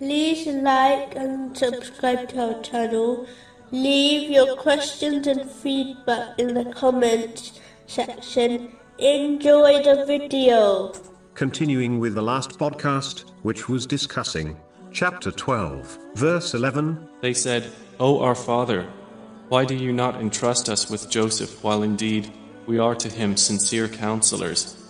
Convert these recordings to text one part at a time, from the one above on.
like and subscribe to our channel. Leave your questions and feedback in the comments section. Enjoy the video. Continuing with the last podcast, which was discussing chapter 12, verse 11. They said, O our father, why do you not entrust us with Joseph while indeed we are to him sincere counselors?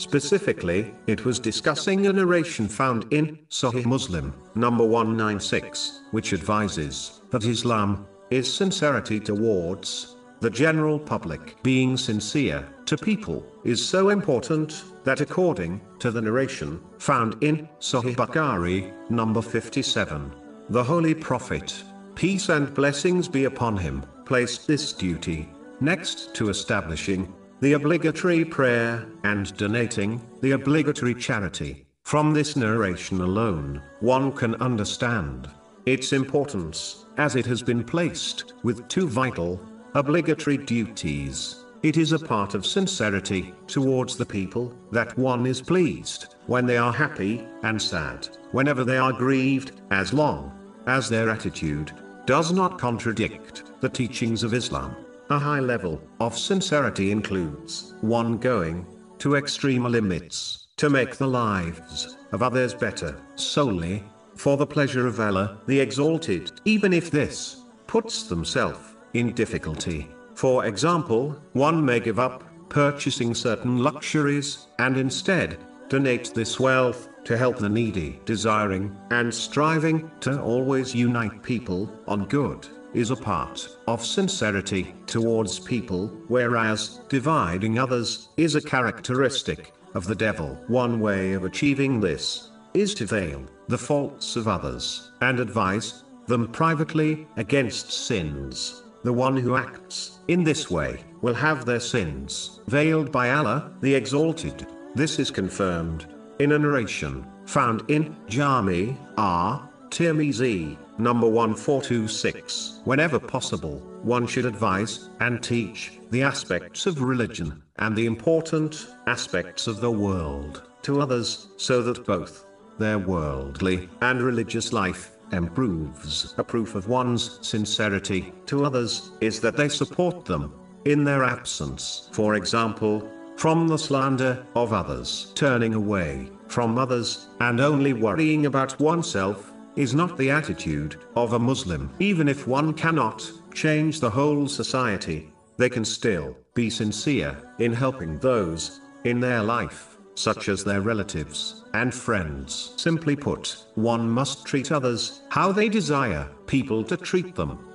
Specifically, it was discussing a narration found in Sahih Muslim, number 196, which advises that Islam is sincerity towards the general public. Being sincere to people is so important that according to the narration found in Sahih Bukhari, number 57, the Holy Prophet, peace and blessings be upon him, placed this duty next to establishing the obligatory prayer and donating the obligatory charity. From this narration alone, one can understand its importance, as it has been placed with two vital, obligatory duties. It is a part of sincerity towards the people that one is pleased when they are happy and sad whenever they are grieved, as long as their attitude does not contradict the teachings of Islam. A high level of sincerity includes one going to extreme limits to make the lives of others better solely for the pleasure of Allah the Exalted, even if this puts themselves in difficulty. For example, one may give up purchasing certain luxuries and instead donate this wealth to help the needy, desiring and striving to always unite people on good is a part of sincerity towards people, whereas dividing others is a characteristic of the devil. One way of achieving this is to veil the faults of others and advise them privately against sins. The one who acts in this way will have their sins veiled by Allah, the Exalted. This is confirmed in a narration found in Jami R. Tirmizi, number 1426. Whenever possible, one should advise and teach the aspects of religion and the important aspects of the world to others so that both their worldly and religious life improves. A proof of one's sincerity to others is that they support them in their absence. For example, from the slander of others, turning away from others, and only worrying about oneself, is not the attitude of a Muslim. Even if one cannot change the whole society, they can still be sincere in helping those in their life, such as their relatives and friends. Simply put, one must treat others how they desire people to treat them.